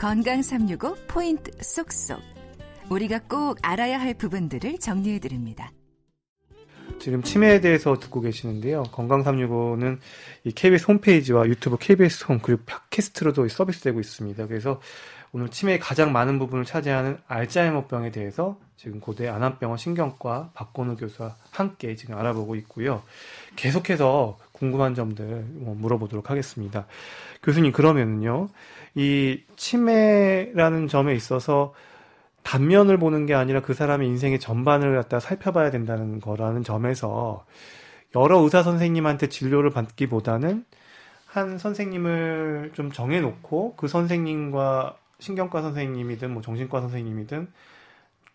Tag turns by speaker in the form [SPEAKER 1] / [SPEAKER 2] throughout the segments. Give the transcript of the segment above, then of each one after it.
[SPEAKER 1] 건강 365 포인트 쏙쏙. 우리가 꼭 알아야 할 부분들을 정리해 드립니다.
[SPEAKER 2] 지금 치매에 대해서 듣고 계시는데요. 건강 365는 이 KBS 홈페이지와 유튜브 KBS 홈 그리고 팟캐스트로도 서비스되고 있습니다. 그래서 오늘 치매의 가장 많은 부분을 차지하는 알츠하이머병에 대해서 지금 고대 안암병원 신경과 박건우 교수와 함께 지금 알아보고 있고요. 계속해서 궁금한 점들 뭐 물어보도록 하겠습니다. 교수님 그러면은요, 이 치매라는 점에 있어서 단면을 보는 게 아니라 그 사람의 인생의 전반을 갖다 살펴봐야 된다는 거라는 점에서 여러 의사 선생님한테 진료를 받기보다는 한 선생님을 좀 정해놓고 그 선생님과 신경과 선생님이든 뭐 정신과 선생님이든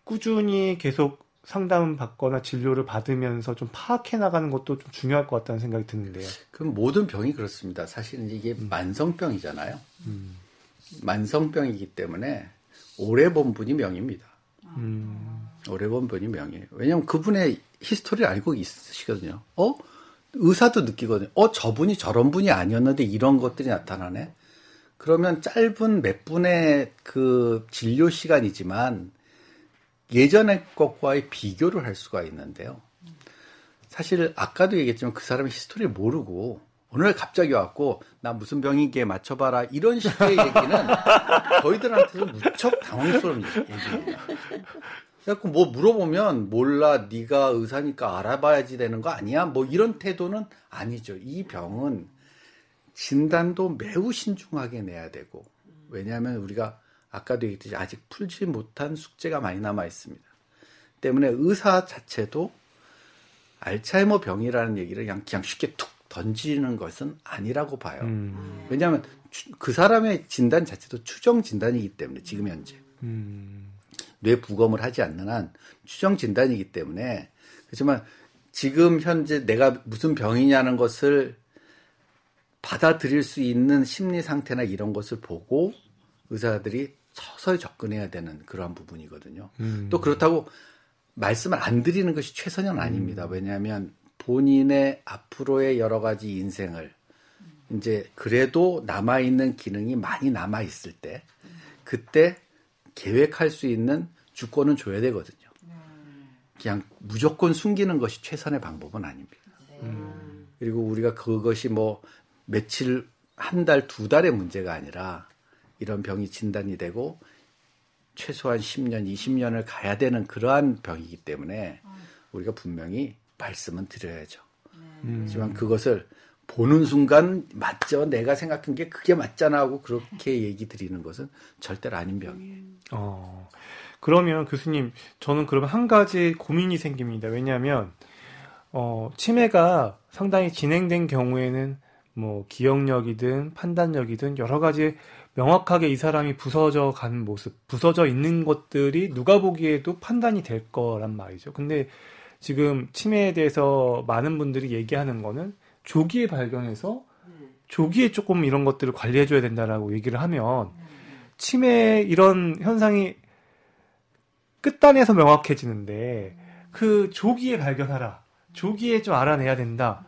[SPEAKER 2] 꾸준히 계속 상담 받거나 진료를 받으면서 좀 파악해 나가는 것도 좀 중요할 것 같다는 생각이 드는데요.
[SPEAKER 3] 그럼 모든 병이 그렇습니다. 사실은 이게 음. 만성병이잖아요. 음. 만성병이기 때문에 오래 본 분이 명입니다. 음. 오래 본 분이 명이에요. 왜냐하면 그분의 히스토리를 알고 있으시거든요. 어? 의사도 느끼거든요. 어, 저분이 저런 분이 아니었는데 이런 것들이 나타나네? 그러면 짧은 몇 분의 그 진료 시간이지만 예전의 것과의 비교를 할 수가 있는데요. 사실 아까도 얘기했지만 그 사람의 히스토리를 모르고 오늘 갑자기 왔고 나 무슨 병이기에 맞춰봐라 이런 식의 얘기는 저희들한테도 무척 당황스러운 얘기입니다. 그래갖고 뭐 물어보면 몰라 네가 의사니까 알아봐야지 되는 거 아니야? 뭐 이런 태도는 아니죠. 이 병은 진단도 매우 신중하게 내야 되고 왜냐하면 우리가 아까도 얘기했듯이 아직 풀지 못한 숙제가 많이 남아 있습니다. 때문에 의사 자체도 알츠하이머 병이라는 얘기를 그냥, 그냥 쉽게 툭 던지는 것은 아니라고 봐요. 음. 왜냐하면 그 사람의 진단 자체도 추정 진단이기 때문에 지금 현재 음. 뇌 부검을 하지 않는 한 추정 진단이기 때문에 그렇지만 지금 현재 내가 무슨 병이냐는 것을 받아들일 수 있는 심리 상태나 이런 것을 보고 의사들이 서서히 접근해야 되는 그러한 부분이거든요. 음. 또 그렇다고 말씀을 안 드리는 것이 최선은 아닙니다. 음. 왜냐하면 본인의 앞으로의 여러 가지 인생을 이제 그래도 남아 있는 기능이 많이 남아 있을 때 그때 계획할 수 있는 주권은 줘야 되거든요. 그냥 무조건 숨기는 것이 최선의 방법은 아닙니다. 음. 그리고 우리가 그것이 뭐 며칠 한 달, 두 달의 문제가 아니라 이런 병이 진단이 되고 최소한 10년, 20년을 가야 되는 그러한 병이기 때문에 우리가 분명히 말씀은 드려야죠. 네. 하지만 그것을 보는 순간 맞죠. 내가 생각한 게 그게 맞잖아 하고 그렇게 얘기 드리는 것은 절대로 아닌 병이에요. 어,
[SPEAKER 2] 그러면 교수님, 저는 그러면 한 가지 고민이 생깁니다. 왜냐하면, 어, 치매가 상당히 진행된 경우에는 뭐 기억력이든 판단력이든 여러 가지 명확하게 이 사람이 부서져 가는 모습, 부서져 있는 것들이 누가 보기에도 판단이 될 거란 말이죠. 근데 지금 치매에 대해서 많은 분들이 얘기하는 거는 조기에 발견해서 조기에 조금 이런 것들을 관리해줘야 된다라고 얘기를 하면 치매 이런 현상이 끝단에서 명확해지는데 그 조기에 발견하라. 조기에 좀 알아내야 된다.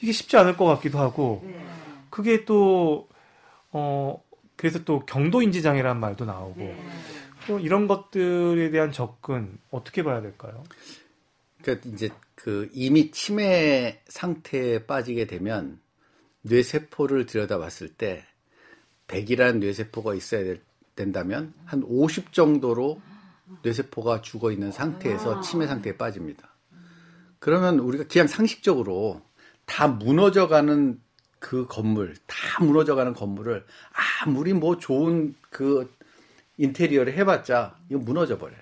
[SPEAKER 2] 이게 쉽지 않을 것 같기도 하고 그게 또 어, 그래서 또 경도 인지 장애라는 말도 나오고 또 이런 것들에 대한 접근 어떻게 봐야 될까요?
[SPEAKER 3] 그러니까 이제 그 이미 치매 상태에 빠지게 되면 뇌세포를 들여다봤을 때 100이라는 뇌세포가 있어야 된다면 한 50 정도로 뇌세포가 죽어 있는 상태에서 치매 상태에 빠집니다. 그러면 우리가 그냥 상식적으로 다 무너져가는 그 건물, 다 무너져가는 건물을 아무리 뭐 좋은 그 인테리어를 해봤자 이거 무너져 버려요.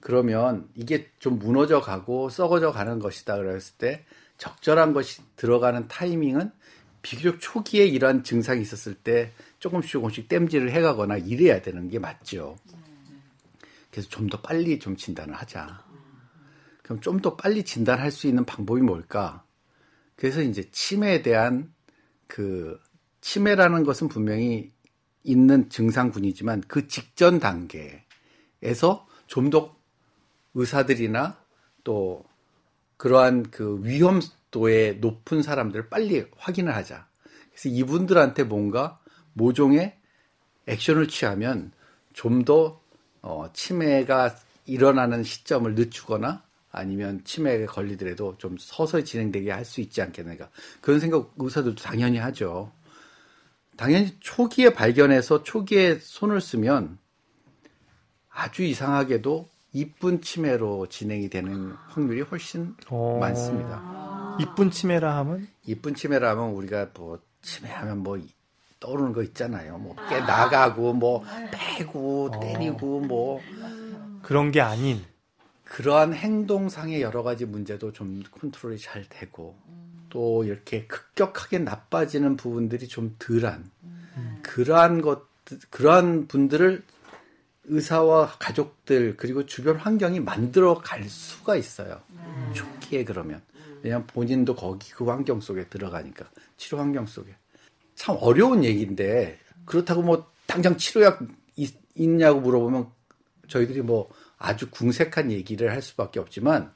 [SPEAKER 3] 그러면 이게 좀 무너져 가고 썩어져 가는 것이다 그랬을 때 적절한 것이 들어가는 타이밍은 비교적 초기에 이러한 증상이 있었을 때 조금씩 조금씩 땜질을 해가거나 이래야 되는 게 맞죠. 그래서 좀 더 빨리 좀 진단을 하자. 그럼 좀 더 빨리 진단할 수 있는 방법이 뭘까? 그래서 이제 치매에 대한 그 치매라는 것은 분명히 있는 증상군이지만 그 직전 단계에서 좀 더 의사들이나 또 그러한 그 위험도의 높은 사람들을 빨리 확인을 하자. 그래서 이분들한테 뭔가 모종의 액션을 취하면 좀더 어, 치매가 일어나는 시점을 늦추거나 아니면 치매에 걸리더라도 좀 서서히 진행되게 할 수 있지 않겠는가. 그런 생각 의사들도 당연히 하죠. 당연히 초기에 발견해서 초기에 손을 쓰면 아주 이상하게도 이쁜 치매로 진행이 되는 확률이 훨씬 오. 어. 많습니다.
[SPEAKER 2] 이쁜 치매라 하면?
[SPEAKER 3] 이쁜 치매라 하면 우리가 뭐 치매하면 뭐 떠오르는 거 있잖아요. 뭐 깨 나가고 뭐 패고 때리고 뭐
[SPEAKER 2] 그런 게 아닌
[SPEAKER 3] 그러한 행동상의 여러 가지 문제도 좀 컨트롤이 잘 되고 또 이렇게 급격하게 나빠지는 부분들이 좀 덜한 그러한 것 그러한 분들을 의사와 가족들 그리고 주변 환경이 만들어 갈 수가 있어요. 초기에 그러면. 왜냐하면 본인도 거기 그 환경 속에 들어가니까 치료 환경 속에. 참 어려운 얘기인데 그렇다고 뭐 당장 치료약 있, 있냐고 물어보면 저희들이 뭐 아주 궁색한 얘기를 할 수밖에 없지만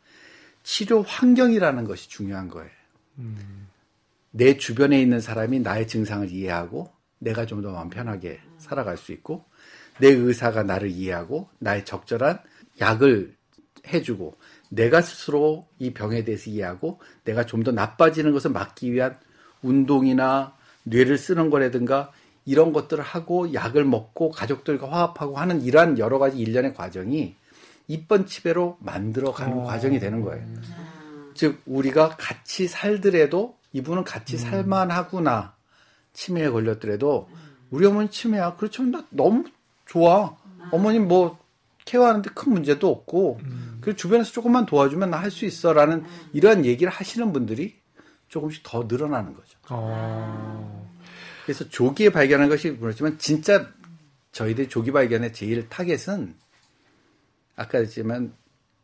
[SPEAKER 3] 치료 환경이라는 것이 중요한 거예요. 음. 내 주변에 있는 사람이 나의 증상을 이해하고 내가 좀 더 마음 편하게 살아갈 수 있고 내 의사가 나를 이해하고 나의 적절한 약을 해주고 내가 스스로 이 병에 대해서 이해하고 내가 좀 더 나빠지는 것을 막기 위한 운동이나 뇌를 쓰는 거라든가 이런 것들을 하고 약을 먹고 가족들과 화합하고 하는 이러한 여러 가지 일련의 과정이 이번 치배로 만들어가는 어. 과정이 되는 거예요. 음. 즉 우리가 같이 살더라도 이분은 같이 음. 살만하구나 치매에 걸렸더라도 우리 어머니 치매야 그렇죠 나 너무 좋아 어머님 뭐 care하는데 큰 문제도 없고 음. 그리고 주변에서 조금만 도와주면 나 할 수 있어라는 이러한 얘기를 하시는 분들이 조금씩 더 늘어나는 거죠. 어... 그래서 조기에 발견한 것이 그렇지만 진짜 저희들이 조기 발견의 제일 타겟은 아까 했지만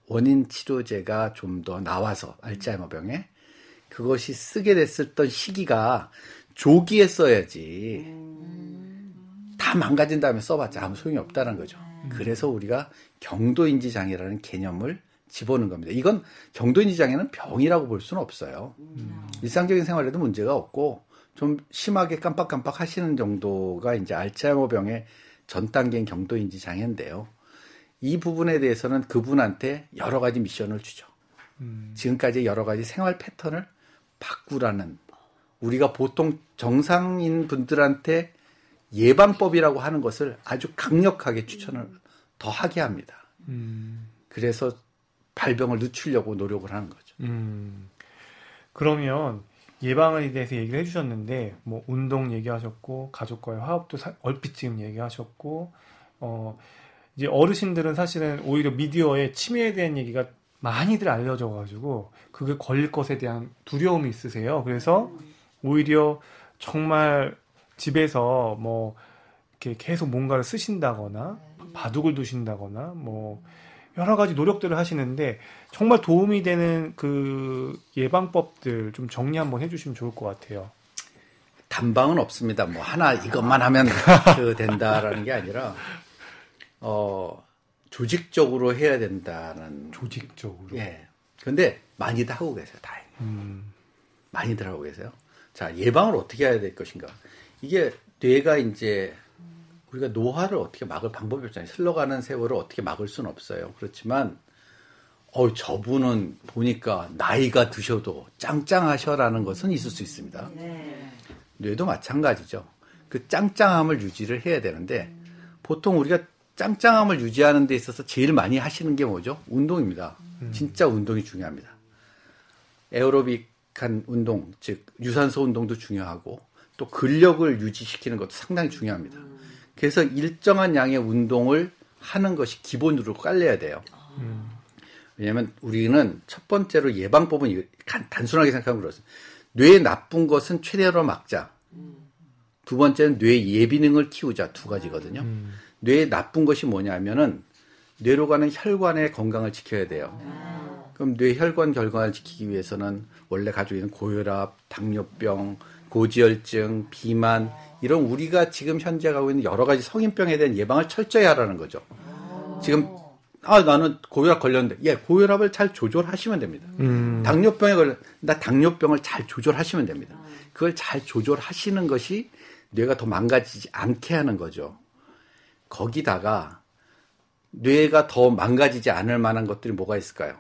[SPEAKER 3] 원인 치료제가 좀 더 나와서 알츠하이머 병에 그것이 쓰게 됐었던 시기가 조기에 써야지 다 망가진 다음에 써봤자 아무 소용이 없다는 거죠. 그래서 우리가 경도인지 장애라는 개념을 집어넣은 겁니다. 이건 경도인지 장애는 병이라고 볼 수는 없어요. 음. 일상적인 생활에도 문제가 없고 좀 심하게 깜빡깜빡 하시는 정도가 이제 알츠하이머 병의 전 단계인 경도인지 장애인데요. 이 부분에 대해서는 그분한테 여러 가지 미션을 주죠. 음. 지금까지 여러 가지 생활 패턴을 바꾸라는 우리가 보통 정상인 분들한테 예방법이라고 하는 것을 아주 강력하게 추천을 더 하게 합니다. 음. 그래서 발병을 늦추려고 노력을 하는 거죠. 음.
[SPEAKER 2] 그러면 예방에 대해서 얘기를 해주셨는데 뭐 운동 얘기하셨고 가족과의 화합도 사, 얼핏 지금 얘기하셨고 어 이제 어르신들은 사실은 오히려 미디어에 치매에 대한 얘기가 많이들 알려져 가지고 그게 걸릴 것에 대한 두려움이 있으세요. 그래서 오히려 정말 집에서 뭐 이렇게 계속 뭔가를 쓰신다거나 바둑을 두신다거나 뭐 여러 가지 노력들을 하시는데 정말 도움이 되는 그 예방법들 좀 정리 한번 해주시면 좋을 것 같아요.
[SPEAKER 3] 단방은 없습니다. 뭐 하나 이것만 하면 그 된다라는 게 아니라 어 조직적으로 해야 된다는
[SPEAKER 2] 조직적으로.
[SPEAKER 3] 예. 근데 많이들 하고 계세요. 다행히. 음. 많이들 하고 계세요. 자 예방을 어떻게 해야 될 것인가? 이게 뇌가 이제 우리가 노화를 어떻게 막을 방법이 없잖아요. 흘러가는 세월을 어떻게 막을 수는 없어요. 그렇지만 어 저분은 보니까 나이가 드셔도 짱짱하셔라는 것은 있을 수 있습니다. 네. 뇌도 마찬가지죠. 그 짱짱함을 유지를 해야 되는데 보통 우리가 짱짱함을 유지하는 데 있어서 제일 많이 하시는 게 뭐죠? 운동입니다. 음. 진짜 운동이 중요합니다. 에어로빅한 운동, 즉 유산소 운동도 중요하고 또 근력을 유지시키는 것도 상당히 중요합니다. 그래서 일정한 양의 운동을 하는 것이 기본으로 깔려야 돼요. 왜냐하면 우리는 첫 번째로 예방법은 단순하게 생각하면 그렇습니다. 뇌에 나쁜 것은 최대로 막자. 두 번째는 뇌 예비능을 키우자 두 가지거든요. 음. 뇌에 나쁜 것이 뭐냐면은 뇌로 가는 혈관의 건강을 지켜야 돼요. 그럼 뇌 혈관 결과를 지키기 위해서는 원래 가지고 있는 고혈압, 당뇨병, 고지혈증, 비만 이런 우리가 지금 현재 가고 있는 여러 가지 성인병에 대한 예방을 철저히 하라는 거죠. 지금 아 나는 고혈압 걸렸는데 예 고혈압을 잘 조절하시면 됩니다. 음. 당뇨병에 걸려 나 당뇨병을 잘 조절하시면 됩니다. 그걸 잘 조절하시는 것이 뇌가 더 망가지지 않게 하는 거죠. 거기다가 뇌가 더 망가지지 않을 만한 것들이 뭐가 있을까요?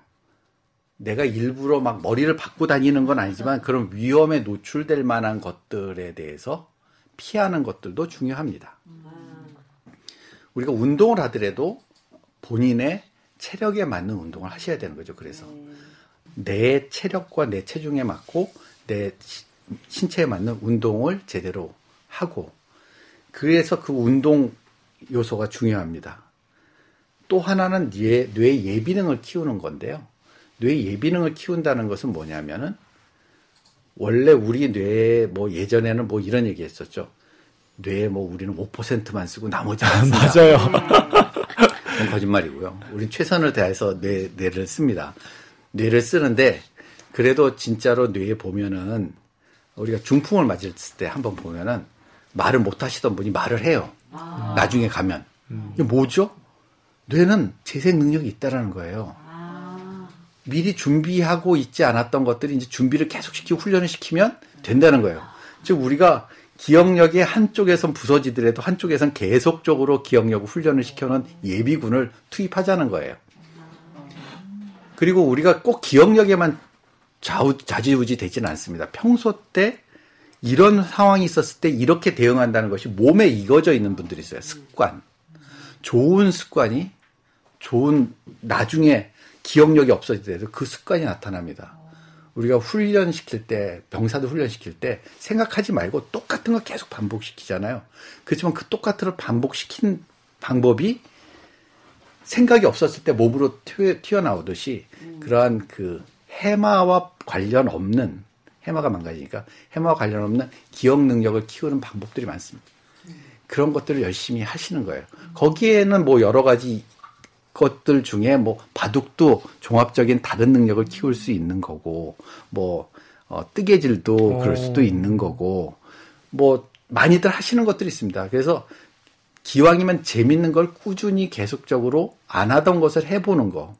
[SPEAKER 3] 내가 일부러 막 머리를 박고 다니는 건 아니지만 그런 위험에 노출될 만한 것들에 대해서 피하는 것들도 중요합니다. 우리가 운동을 하더라도 본인의 체력에 맞는 운동을 하셔야 되는 거죠. 그래서 내 체력과 내 체중에 맞고 내 신체에 맞는 운동을 제대로 하고 그래서 그 운동 요소가 중요합니다. 또 하나는 뇌, 뇌 예비능을 키우는 건데요. 뇌 예비능을 키운다는 것은 뭐냐면은 원래 우리 뇌에 뭐 예전에는 뭐 이런 얘기 했었죠. 뇌에 뭐 우리는 5%만 쓰고 나머지는
[SPEAKER 2] 맞아요.
[SPEAKER 3] 그건 거짓말이고요. 우린 최선을 다해서 뇌, 뇌를 씁니다. 뇌를 쓰는데 그래도 진짜로 뇌에 보면은 우리가 중풍을 맞을 때 한번 보면은 말을 못 하시던 분이 말을 해요. 아. 나중에 가면. 음. 이게 뭐죠? 뇌는 재생 능력이 있다라는 거예요. 아. 미리 준비하고 있지 않았던 것들이 이제 준비를 계속 시키고 훈련을 시키면 된다는 거예요. 즉 우리가 기억력이 한쪽에선 부서지더라도 한쪽에선 계속적으로 기억력 훈련을 시켜놓은 예비군을 투입하자는 거예요. 그리고 우리가 꼭 기억력에만 좌우, 좌지우지 되지는 않습니다. 평소 때 이런 상황이 있었을 때 이렇게 대응한다는 것이 몸에 익어져 있는 분들이 있어요. 습관. 좋은 습관이 좋은 나중에 기억력이 없어지더라도 그 습관이 나타납니다. 우리가 훈련시킬 때, 병사들 훈련시킬 때 생각하지 말고 똑같은 걸 계속 반복시키잖아요. 그렇지만 그 똑같은 걸 반복시킨 방법이 생각이 없었을 때 몸으로 튀어나오듯이 그러한 그 해마와 관련 없는 해마가 망가지니까 해마와 관련 없는 기억 능력을 키우는 방법들이 많습니다. 그런 것들을 열심히 하시는 거예요. 거기에는 뭐 여러 가지 것들 중에 뭐 바둑도 종합적인 다른 능력을 키울 수 있는 거고 뭐 어, 뜨개질도 그럴 수도 있는 거고 뭐 많이들 하시는 것들이 있습니다. 그래서 기왕이면 재밌는 걸 꾸준히 계속적으로 안 하던 것을 해보는 거,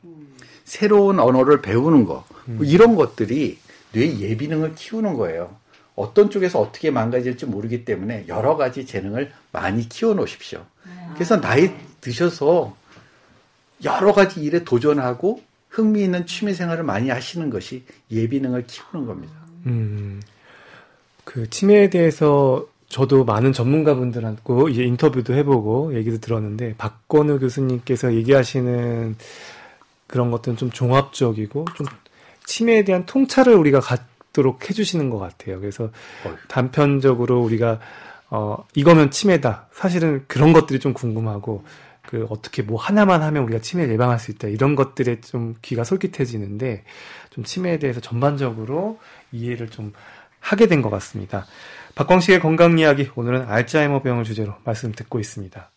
[SPEAKER 3] 새로운 언어를 배우는 거, 뭐 이런 것들이 뇌 예비능을 키우는 거예요. 어떤 쪽에서 어떻게 망가질지 모르기 때문에 여러 가지 재능을 많이 키워 놓으십시오. 그래서 나이 드셔서 여러 가지 일에 도전하고 흥미 있는 취미 생활을 많이 하시는 것이 예비능을 키우는 겁니다. 음,
[SPEAKER 2] 그 치매에 대해서 저도 많은 전문가분들하고 이제 인터뷰도 해보고 얘기도 들었는데 박건우 교수님께서 얘기하시는 그런 것들은 좀 종합적이고 좀 치매에 대한 통찰을 우리가 갖도록 해주시는 것 같아요. 그래서 단편적으로 우리가 어 이거면 치매다. 사실은 그런 것들이 좀 궁금하고 그 어떻게 뭐 하나만 하면 우리가 치매를 예방할 수 있다. 이런 것들에 좀 귀가 솔깃해지는데 좀 치매에 대해서 전반적으로 이해를 좀 하게 된 것 같습니다. 박광식의 건강 이야기 오늘은 알츠하이머 병을 주제로 말씀 듣고 있습니다.